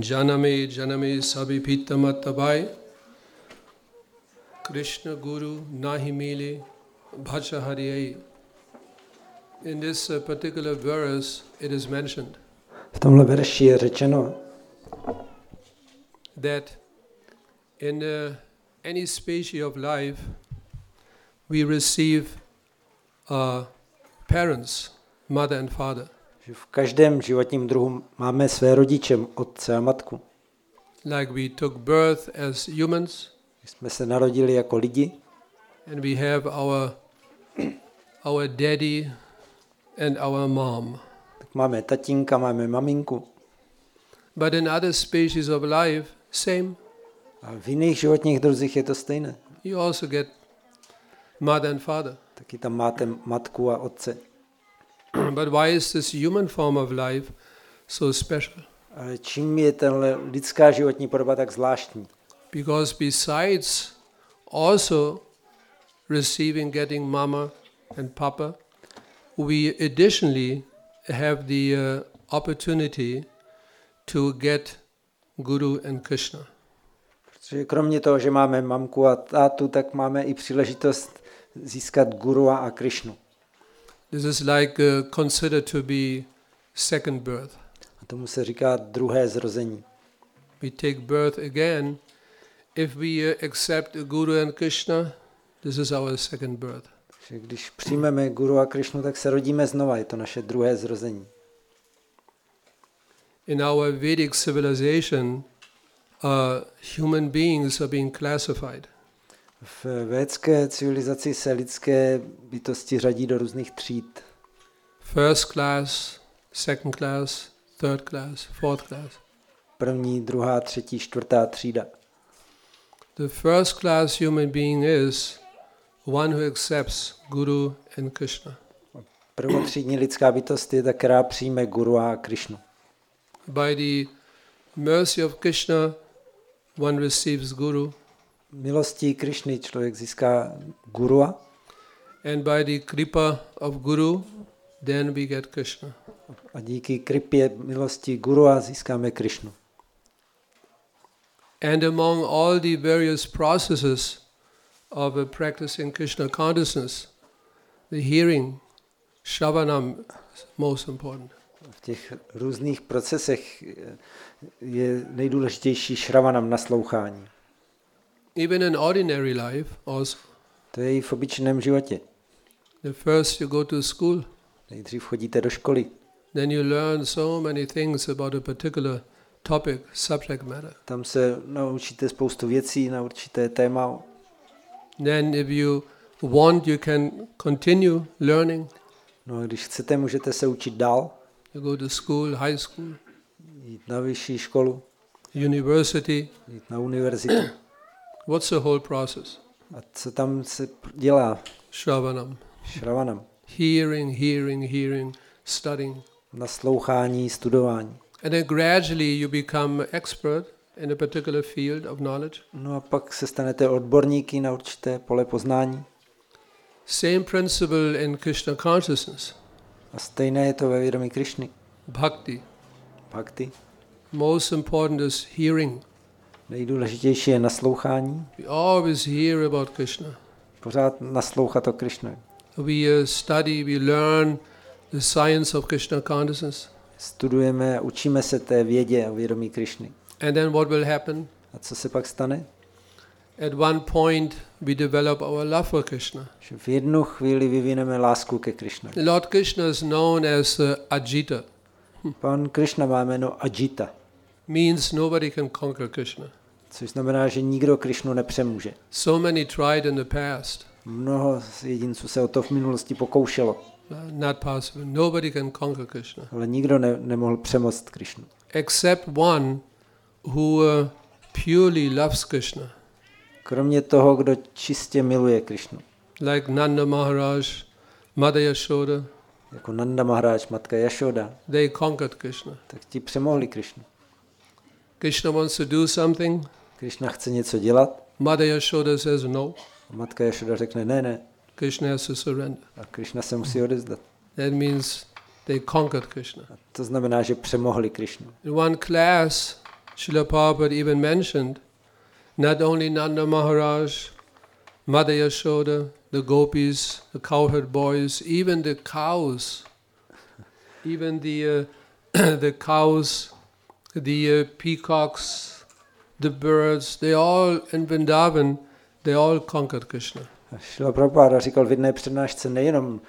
Janame Janame Sabi Pitamattabai Krishna Guru Nahi Mili In this uh, particular verse, it is mentioned V tomhle verši je řečeno, that in uh, any species of life, we receive uh, parents, mother and father. Že v každém životním druhu máme své rodiče, otce a matku. Like we took birth as humans, jsme se narodili jako lidi and we have our our daddy and our mom. tak máme tatínka, máme maminku. But in other species of life, same. A v jiných životních druzích je to stejné. You also get mother and father. Taky tam máte matku a otce. but why is this human form of life so special? Ale čím je tenhle lidská životní podoba tak zvláštní? Because besides also receiving, getting mama and papa, we additionally have the uh, opportunity to get Guru and Krishna. Protože kromě toho, že máme mamku a tátu, tak máme i příležitost získat guru a Krišnu. This is like uh, considered to be second birth. A tomu se říká druhé zrození. We take birth again. If we uh, accept Guru and Krishna, this is our second birth. Že když přijmeme guru a Krišnu, tak se rodíme znova, je to naše druhé zrození. In our Vedic civilization, uh, human beings are being classified. V védské civilizaci se lidské bytosti řadí do různých tříd. First class, second class, third class, fourth class. První, druhá, třetí, čtvrtá třída. The first class human being is one who accepts Guru and Krishna. Prvotřídní lidská bytost je ta, která přijme guru a Krišnu. By the mercy of Krishna, one receives Guru, Milostí Krišny člověk získá guru and by the kripa of Guru, then we get Krishna. a díky kripě milosti guru a získáme Krišnu. And among all the various processes of uh, practicing Krishna consciousness, the hearing, Shravanam, is most important. V těch různých procesech je nejdůležitější šravanam naslouchání. Even in ordinary life, also, To je i v obyčejném životě. the first you go to school, Nejdřív chodíte do školy, then you learn so many things about a particular topic, subject matter. tam se naučíte spoustu věcí na určité téma. Then, if you want, you can continue learning. No a když chcete, můžete se učit dál, You go to school, high school, jít na vyšší školu, university. jít na univerzitu. What's the whole process? A co tam se dělá? Shravanam. Šravanam. Hearing, hearing, hearing, studying. Naslouchání, studování. And then gradually you become expert in a particular field of knowledge. No a pak se stanete odborníky na určité pole poznání. Same principle in Krishna consciousness, A stejné je to ve vědomí Krišny. bhakti. Bhakti. Most important is hearing. Nejdůležitější je naslouchání. We always hear about Krishna. Pořád naslouchat o Krišnu. We uh, study, we learn the science of Krishna consciousness. Studujeme, učíme se té vědě o vědomí Krišny. And then what will happen? A co se pak stane? At one point, we develop our love for Krishna. Že v jednu chvíli vyvineme lásku ke Krišnu. Lord Krishna is known as uh, Ajita, Pan Krišna má jméno Ajita, means nobody can conquer Krishna. Což znamená, že nikdo Krišnu nepřemůže. So many tried in the past. Mnoho jedinců se o to v minulosti pokoušelo, Uh, not possible. Nobody can conquer Krishna ale nikdo ne, nemohl přemoct Krišnu. except one who uh, purely loves Krishna, Kromě toho, kdo čistě miluje Krišnu. like Nanda Maharaj, Mother Yashoda. Jako Nanda Maharaj, matka Jašoda, They conquered Krishna. tak ti přemohli Krišnu. Krishna wants to do something. Krišna chce něco dělat Mother Yashoda says no. a matka Jašoda řekne ne, ne. Krishna has to surrender. A Krišna se musí odezdat. That means they conquered Krishna. A to znamená, že přemohli Krišnu. In one class, Srila Prabhupada even mentioned not only Nanda Maharaj, Mother Yashoda, the gopis, the cowherd boys, even the cows, even the, uh, the cows, the uh, peacocks, the birds, they all in Vrindavan, they all conquered Krishna. Šila Prabhupáda říkal v jedné přednášce nejenom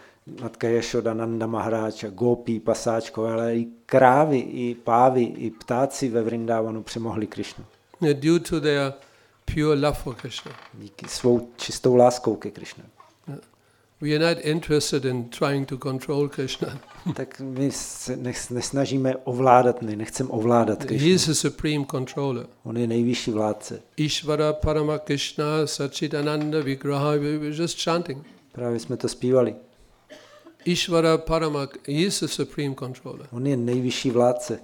matka Ješoda, Nanda Maharáča, Gopí, Pasáčko, ale i krávy, i pávy, i ptáci ve Vrindávanu přemohli Krišnu. Due to their pure love for Krishna. Díky svou čistou láskou ke Krišnu. We are not interested in trying to control Krishna. tak my se nesnažíme ovládat, my nechceme ovládat Krishna. He is the supreme controller. On je nejvyšší vládce. Ishvara Parama Krishna Sachidananda Vigraha, we were just chanting. Právě jsme to zpívali. Ishvara Parama, he is the supreme controller. On je nejvyšší vládce.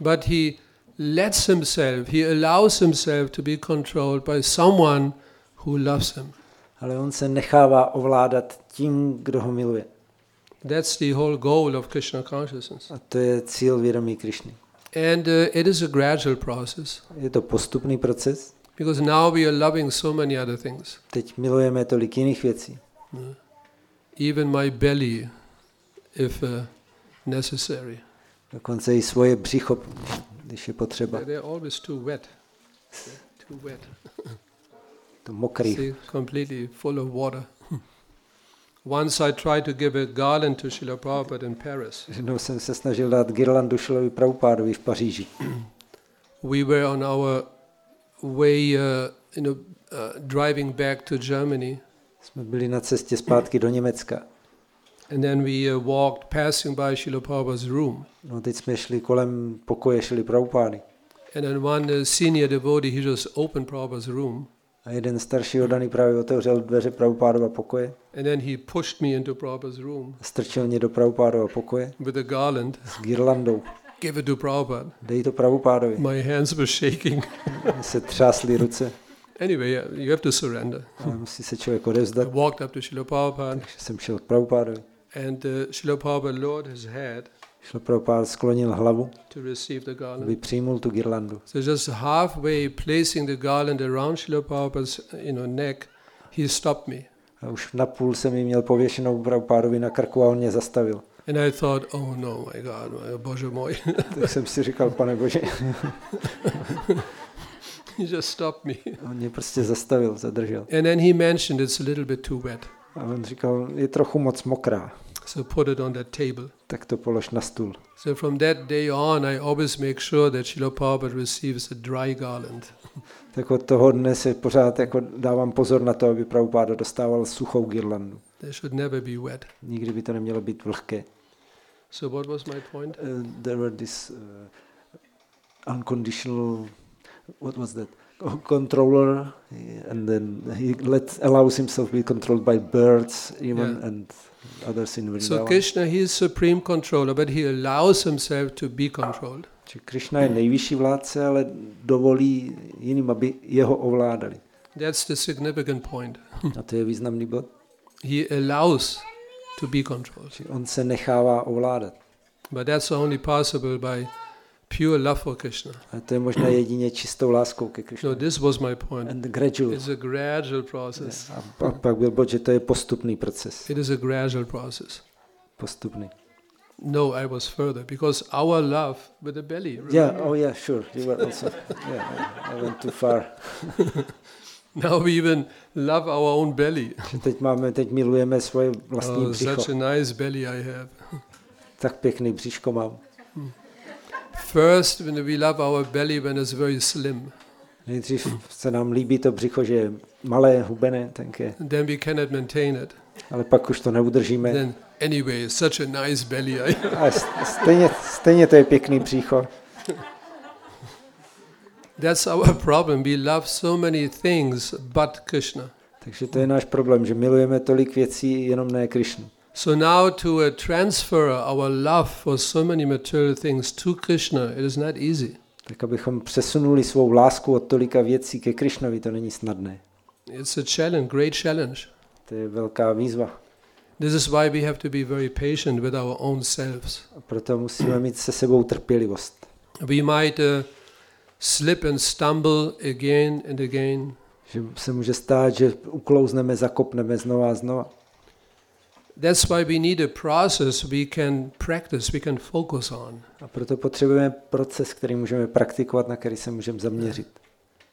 But he lets himself, he allows himself to be controlled by someone who loves him. Ale on se nechává ovládat tím, kdo ho miluje. That's the whole goal of Krishna consciousness. A to je cíl vědomí Krišny. And uh, it is a gradual process. Je to postupný proces. Because now we are loving so many other things. Teď milujeme tolik jiných věcí. Uh, even my belly, if uh, necessary. Dokonce i svoje břicho, když je potřeba. They're always too wet. They're too wet. mokrý. See, completely full of water. Once I tried to give a garland to Srila Prabhupada in Paris. Jednou jsem se snažil dát girlandu Šilovi Prabhupádovi v Paříži. We were on our way, uh, you know, uh, driving back to Germany. Jsme byli na cestě zpátky do Německa. And then we uh, walked, passing by Srila Prabhupada's room. No teď jsme šli kolem pokoje Šily Prabhupády. And then one uh, senior devotee, he just opened Prabhupada's room. A jeden starší oddaný právě otevřel dveře Prabhupádova pokoje. And then he pushed me into Prabhupada's room. Strčil mě do Prabhupádova pokoje. With a garland. S girlandou. Give it to Prabhupada. Dej to Prabhupádovi. My hands were shaking. se třásly ruce. Anyway, you have to surrender. A musí se člověk odevzdat. I walked up to Srila Prabhupada. Takže jsem šel k Prabhupádovi. And uh, Srila Prabhupada lowered his head Šlo Prabhupád sklonil hlavu, to receive the garland. aby přijmul tu girlandu. So just halfway placing the garland around Srila Prabhupada's you know, neck, he stopped me. A už napůl jsem ji měl pověšenou Prabhupádovi na krku a on mě zastavil. And I thought, oh no, my God, my bože můj. tak jsem si říkal, pane bože. he just stopped me. On mě prostě zastavil, zadržel. And then he mentioned it's a little bit too wet. A on říkal, je trochu moc mokrá. So put it on that table. Tak to polož na stůl. So from that day on, I always make sure that Srila Prabhupada receives a dry garland. tak od toho dne se pořád jako dávám pozor na to, aby Prabhupada dostával suchou girlandu. They should never be wet. Nikdy by to nemělo být vlhké. So what was my point? Uh, there were this uh, unconditional, what was that? Controller, and then he let allows himself to be controlled by birds, even Yeah. and others in So Krishna, he is supreme controller, but he allows himself to be controlled. Či Krishna je nejvyšší vládce, ale dovolí jiným, aby jeho ovládali. That's the significant point. A to je významný bod. He allows to be controlled. Či on se nechává ovládat. But that's only possible by pure love for Krishna. A to je možná jedině čistou láskou ke No, Krishna. this was my point. And gradual. It's a gradual process. A pak, pak byl bod, že to je postupný proces. It is a gradual process. Postupný. No, I was further because our love with the belly. Yeah, remember? oh yeah, sure. You were also, yeah, I went too far. Now we even love our own belly. Teď máme, teď milujeme svoje vlastní Oh, břicho. such a nice belly I have. Tak pěkný bříško mám. First, when we love our belly when it's very slim, Nejdřív se nám líbí to břicho, že je malé, hubené, tenké, then we cannot maintain it. ale pak už to neudržíme. Then, anyway, such a nice belly. A stejně, stejně to je pěkný břicho. That's our problem. We love so many things but Krishna. Takže to je náš problém, že milujeme tolik věcí, jenom ne Krishnu. So now to uh, transfer our love for so many material things to Krishna, it is not easy. Tak abychom přesunuli svou lásku od tolika věcí ke Krišnovi, to není snadné. It's a challenge, great challenge. To je velká výzva. This is why we have to be very patient with our own selves. A proto musíme mít se sebou trpělivost. We might uh, slip and stumble again and again. Že se může stát, že uklouzneme, zakopneme znova a znova. That's why we need a process we can practice, we can focus on. A proto potřebujeme proces, který můžeme praktikovat, na který se můžeme zaměřit.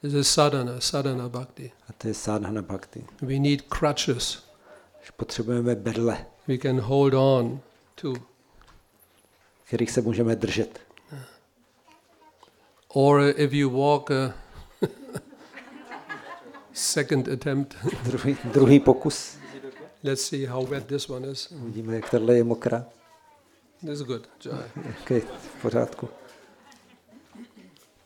This is sadhana, sadhana bhakti. A to je sadhana bhakti. We need crutches Že potřebujeme bedle, we can hold on to. kterých se můžeme držet. Or if you walk a second attempt, Druhý, druhý pokus. Let's see how wet this one is. Uvidíme, jak tohle je mokrá. This is good. Jai. Okay, v pořádku.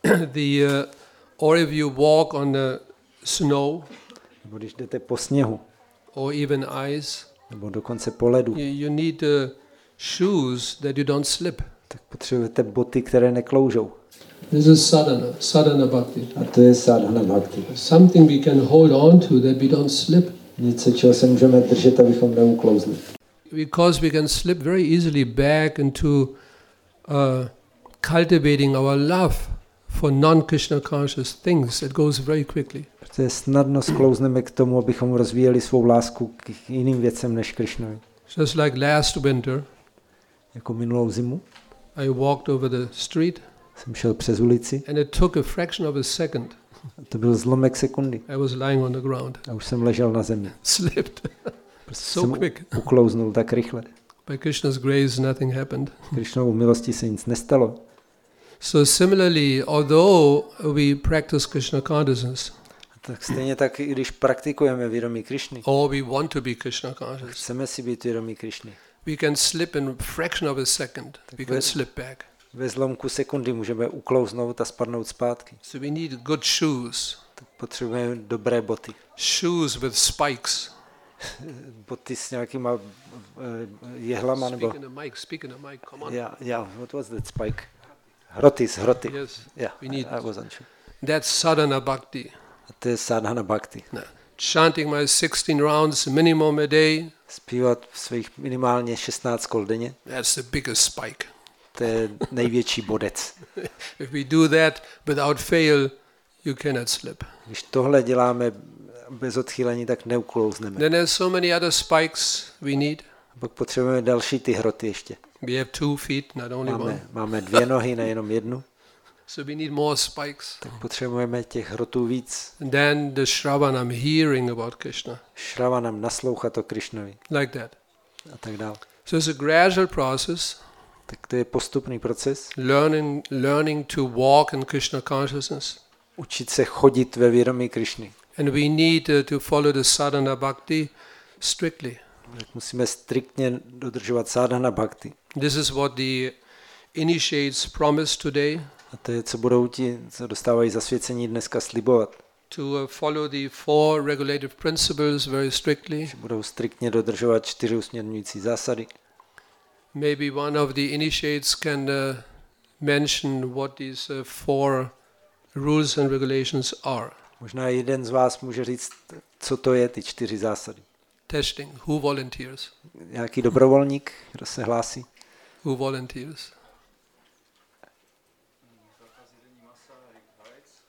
the uh, or if you walk on the snow Nebo když jdete po sněhu, or even ice, nebo dokonce po ledu, you, you need uh, shoes that you don't slip. tak potřebujete boty, které nekloužou. This is sadhana, sadhana bhakti. A to je sadhana bhakti. Something we can hold on to that we don't slip. Něco, čeho se můžeme držet, abychom neuklouzli. Because we can slip very easily back into uh, cultivating our love for non-Krishna conscious things. It goes very quickly. Protože snadno sklouzneme k tomu, abychom rozvíjeli svou lásku k jiným věcem než Krišnovi. Just like last winter, Jako minulou zimu I walked over the street jsem šel přes ulici and it took a fraction of a second. To byl zlomek sekundy I was lying on the ground, a už jsem ležel na zemi. slipped Prostě so jsem quick. uklouznul tak rychle. By Krishna's grace, nothing happened. Krišnovou milostí se nic nestalo. So similarly, although we practice Krishna consciousness, Tak stejně tak, i když praktikujeme vědomí Krišny, or we want to be Krishna conscious, chceme si být vědomí Krišny. we can slip in a fraction of a second. We can slip back. Ve zlomku sekundy můžeme uklouznout a spadnout zpátky. So we need good shoes, Tak potřebujeme dobré boty. shoes with spikes. Boty s nějakýma eh, jehlama nebo... Mic. Mic. Yeah, yeah, what was that spike? Hroty, z hroty. Yes, Yeah, we need- I wasn't sure. that's sadhana bhakti. A to je sadhana bhakti. No. Chanting my 16 rounds minimum a day. Zpívat svých minimálně 16 kol denně, That's the biggest spike. To je největší bodec. If we do that without fail, you cannot slip. Když tohle děláme bez odchýlení, tak neuklouzneme. Then there's so many other spikes we need. Pak potřebujeme další ty hroty ještě. We have two feet, not only one. Máme, máme dvě nohy, nejenom jednu. So we need more spikes. Tak potřebujeme těch hrotů víc. And then the Shravanam, hearing about Krishna, Šrava nám naslouchat o Krišnovi like that. a tak dále. So it's a gradual process, Tak to je postupný proces. learning, learning to walk in Krishna consciousness. Učit se chodit ve vědomí Krišny. And we need uh, to follow the sadhana bhakti strictly. Tak musíme striktně dodržovat sadhana bhakti. This is what the initiates promise today A to je, co budou ti, co dostávají zasvěcení dneska slibovat. to uh, follow the four regulative principles very strictly. Budou striktně dodržovat čtyři usměrňující zásady. Maybe one of the initiates can uh, mention what these uh, four rules and regulations are. Možná jeden z vás může říct, co to je, ty čtyři zásady. Testing. Who volunteers? Nějaký dobrovolník, kdo se hlásí? Who volunteers?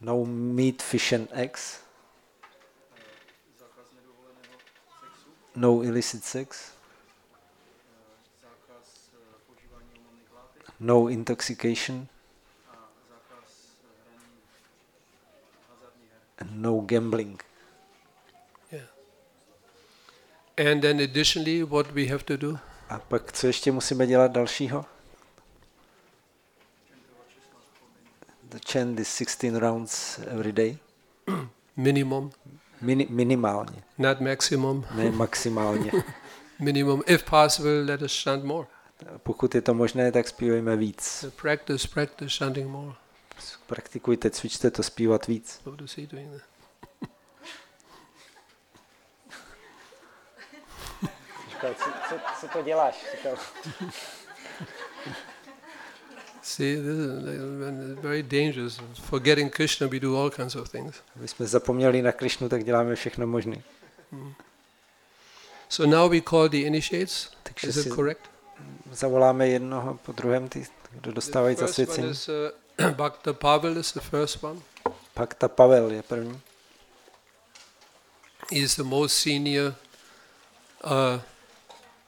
No meat, fish and eggs. No illicit sex. No intoxication. And no gambling. Yeah. And then additionally, what we have to do? A pak co ještě musíme dělat dalšího? The chant is 16 rounds every day. Minimum, Mini, minimálně, not maximum. ne maximálně. Minimum. If possible, let us chant more. Pokud je to možné, tak zpívejme víc. Practice, practice chanting more. Praktikujte, cvičte to zpívat víc. What is he doing there? Říkal, co, co, co to děláš? Říkal, See, this is uh, very dangerous. Forgetting Krishna, we do all kinds of things. my jsme zapomněli na Krišnu, tak děláme všechno možné. So now we call the initiates. Takže Is it correct? Zavoláme jednoho po druhém, ty, kdo dostávají zasvěcení. is uh, Bhakta Pavel is the first one. Bhakta Pavel je první. He is the most senior uh,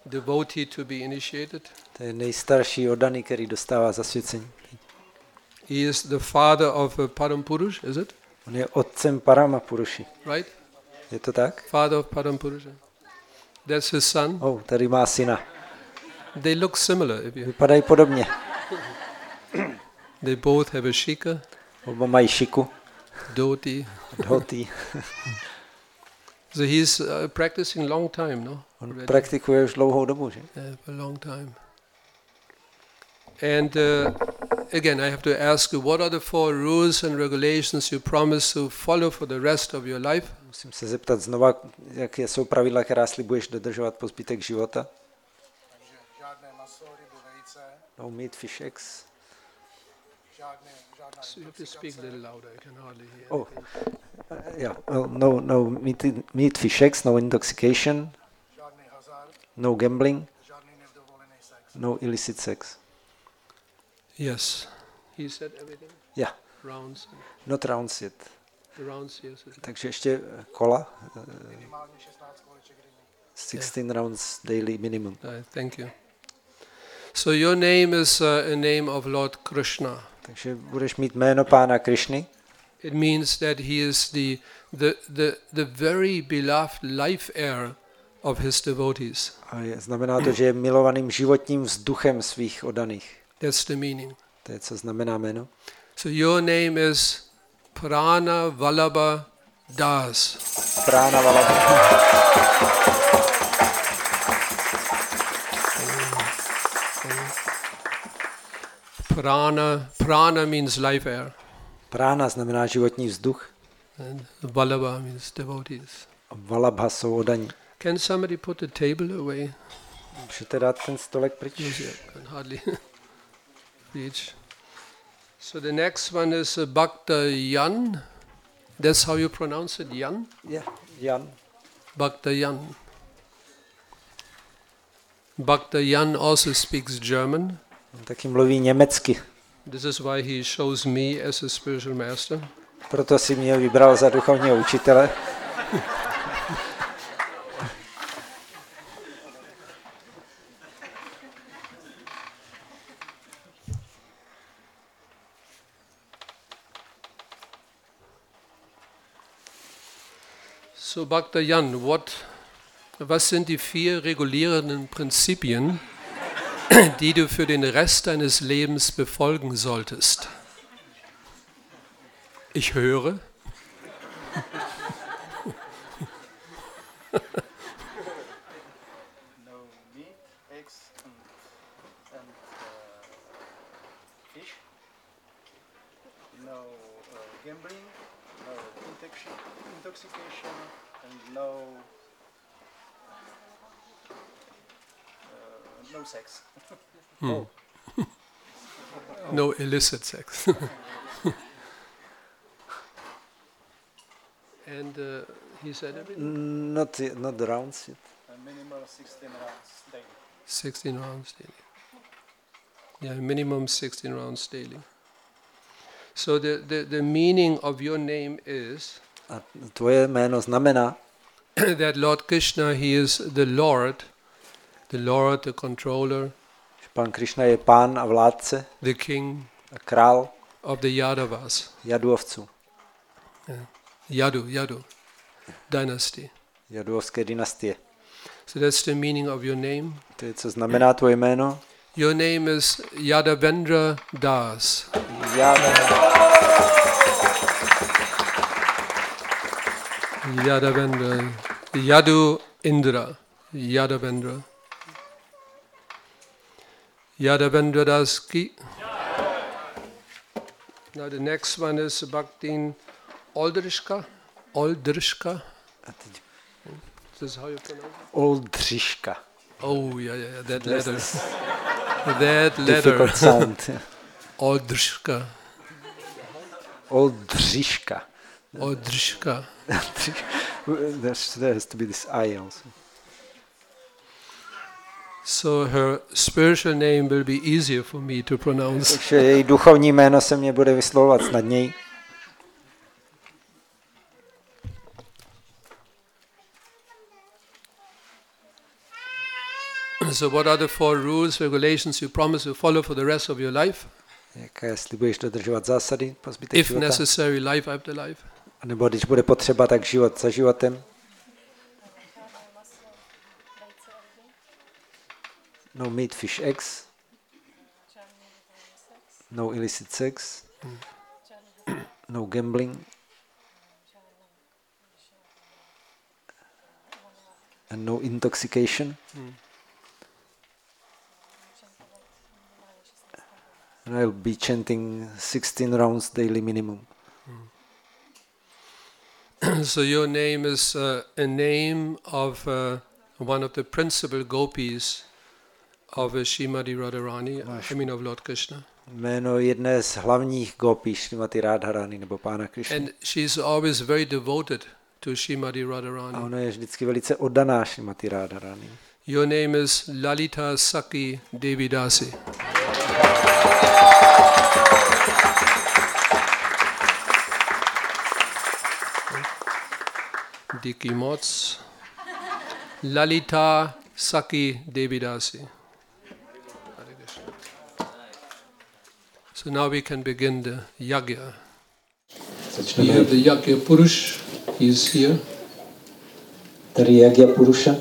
devotee to be initiated. To je nejstarší oddaný, který dostává zasvěcení. He is the father of uh, Param Purush, is it? On je otcem Parama Puruši. Right? Je to tak? Father of Param Purusha. That's his son. Oh, tady má syna. They look similar. Vypadají podobně. they both have a shika, Oba mají šiku, dhoti. dhotý. So he's uh, practicing long time, no? On Already. praktikuje už dlouhou dobu, že? Yeah, a long time. And uh, again, I have to ask you, what are the four rules and regulations you promise to follow for the rest of your life? Musím se zeptat znova, jaké jsou pravidla, která slibuješ dodržovat po zbytek života. No meat, fish, eggs. So you have to speak a little louder. I can hardly hear. Oh, uh, yeah. Well, no, no meat, meat, fish, eggs, no intoxication, no gambling, žádný nedovolený sex. no illicit sex. Yes. He said everything. Yeah, Rounds. not rounds yet. The rounds, yes. Takže ještě kola, Minimálně 16 koleček denně. 16 rounds daily minimum. Uh, thank you. So your name is uh, a name of Lord Krishna. Takže budeš mít jméno pána Krišny, It means that he is the, the, the, the very beloved life air of his devotees. a je, znamená to, že je milovaným životním vzduchem svých odaných. That's the meaning. To je, co znamená jméno. So your name is Prana Vallabha Das. Prána Valabha. Prana, prana means life air, Prána znamená životní vzduch. and Vallabha means devotees. A Valabha jsou odaní. Can somebody put the table away? Můžete dát ten stolek pryč? Yes, can hardly reach. So the next one is uh, Bhakta Yan. That's how you pronounce it, Yan? Yeah. Jan. Bhakta Yan. Bhakta Yan also speaks German. On taky mluví německy. This is why he shows me as a spiritual master. Proto si mě vybral za duchovního učitele. So Bhakta Yan, what, was sind die vier regulierenden Prinzipien, die du für den Rest deines Lebens befolgen solltest? Ich höre. No no sex. Oh. No illicit sex. and uh, he said everything? Not, the- not the rounds yet. A minimal 16 rounds daily. 16 rounds daily. Yeah, minimum 16 rounds daily. So the, the, the meaning of your name is A tvoje jméno znamená, that Lord Krishna, he is the Lord, the Lord, the controller, že pán Krišna je pán a vládce the king a král of the Yadavas. Jaduovců, Yadu, Yadu dynasty. Jaduovské dynastie. So that's the meaning of your name. To je, co znamená tvoje jméno. Your name is Yadavendra Das. Yadavendra. Yadu Indra. Yadavendra. Yadavendra Das ki. Now the next one is Bhaktin Oldrishka. Oldrishka. This is how you pronounce it? Oldřiška. Oh, yeah, yeah, yeah, that letter. That letter. Difficult sound. Oldrishka. Oldřiška. Oldrishka. There has to be this I also. So her spiritual name will be easier for me to pronounce. Takže její duchovní jméno se mě bude vyslovovat snadněji. So, what are the four rules, regulations you promise to follow for the rest of your life? Jaké slibuješ dodržovat zásady po zbytek If života? necessary, life after life. A nebo když bude potřeba, tak život za životem. No meat, fish, eggs. No illicit sex. No gambling. And no intoxication. And I'll be chanting 16 rounds daily minimum. so, your name is uh, a name of uh, one of the principal gopis of Shrimati Radharani, I mean of Lord Krishna. Jméno jedné z hlavních gopí Šrimati Radharani nebo Pána Krišny. And she's always very devoted to Shrimati A Radharani. ona je vždycky velice oddaná Šrimati Radharani. Your name is Lalita Saki Devidasi. Diki Mots. Lalita Saki Devidasi. So now we can begin the yagya. We have the yagya Purush. He is here. Tady Yagya Purusha.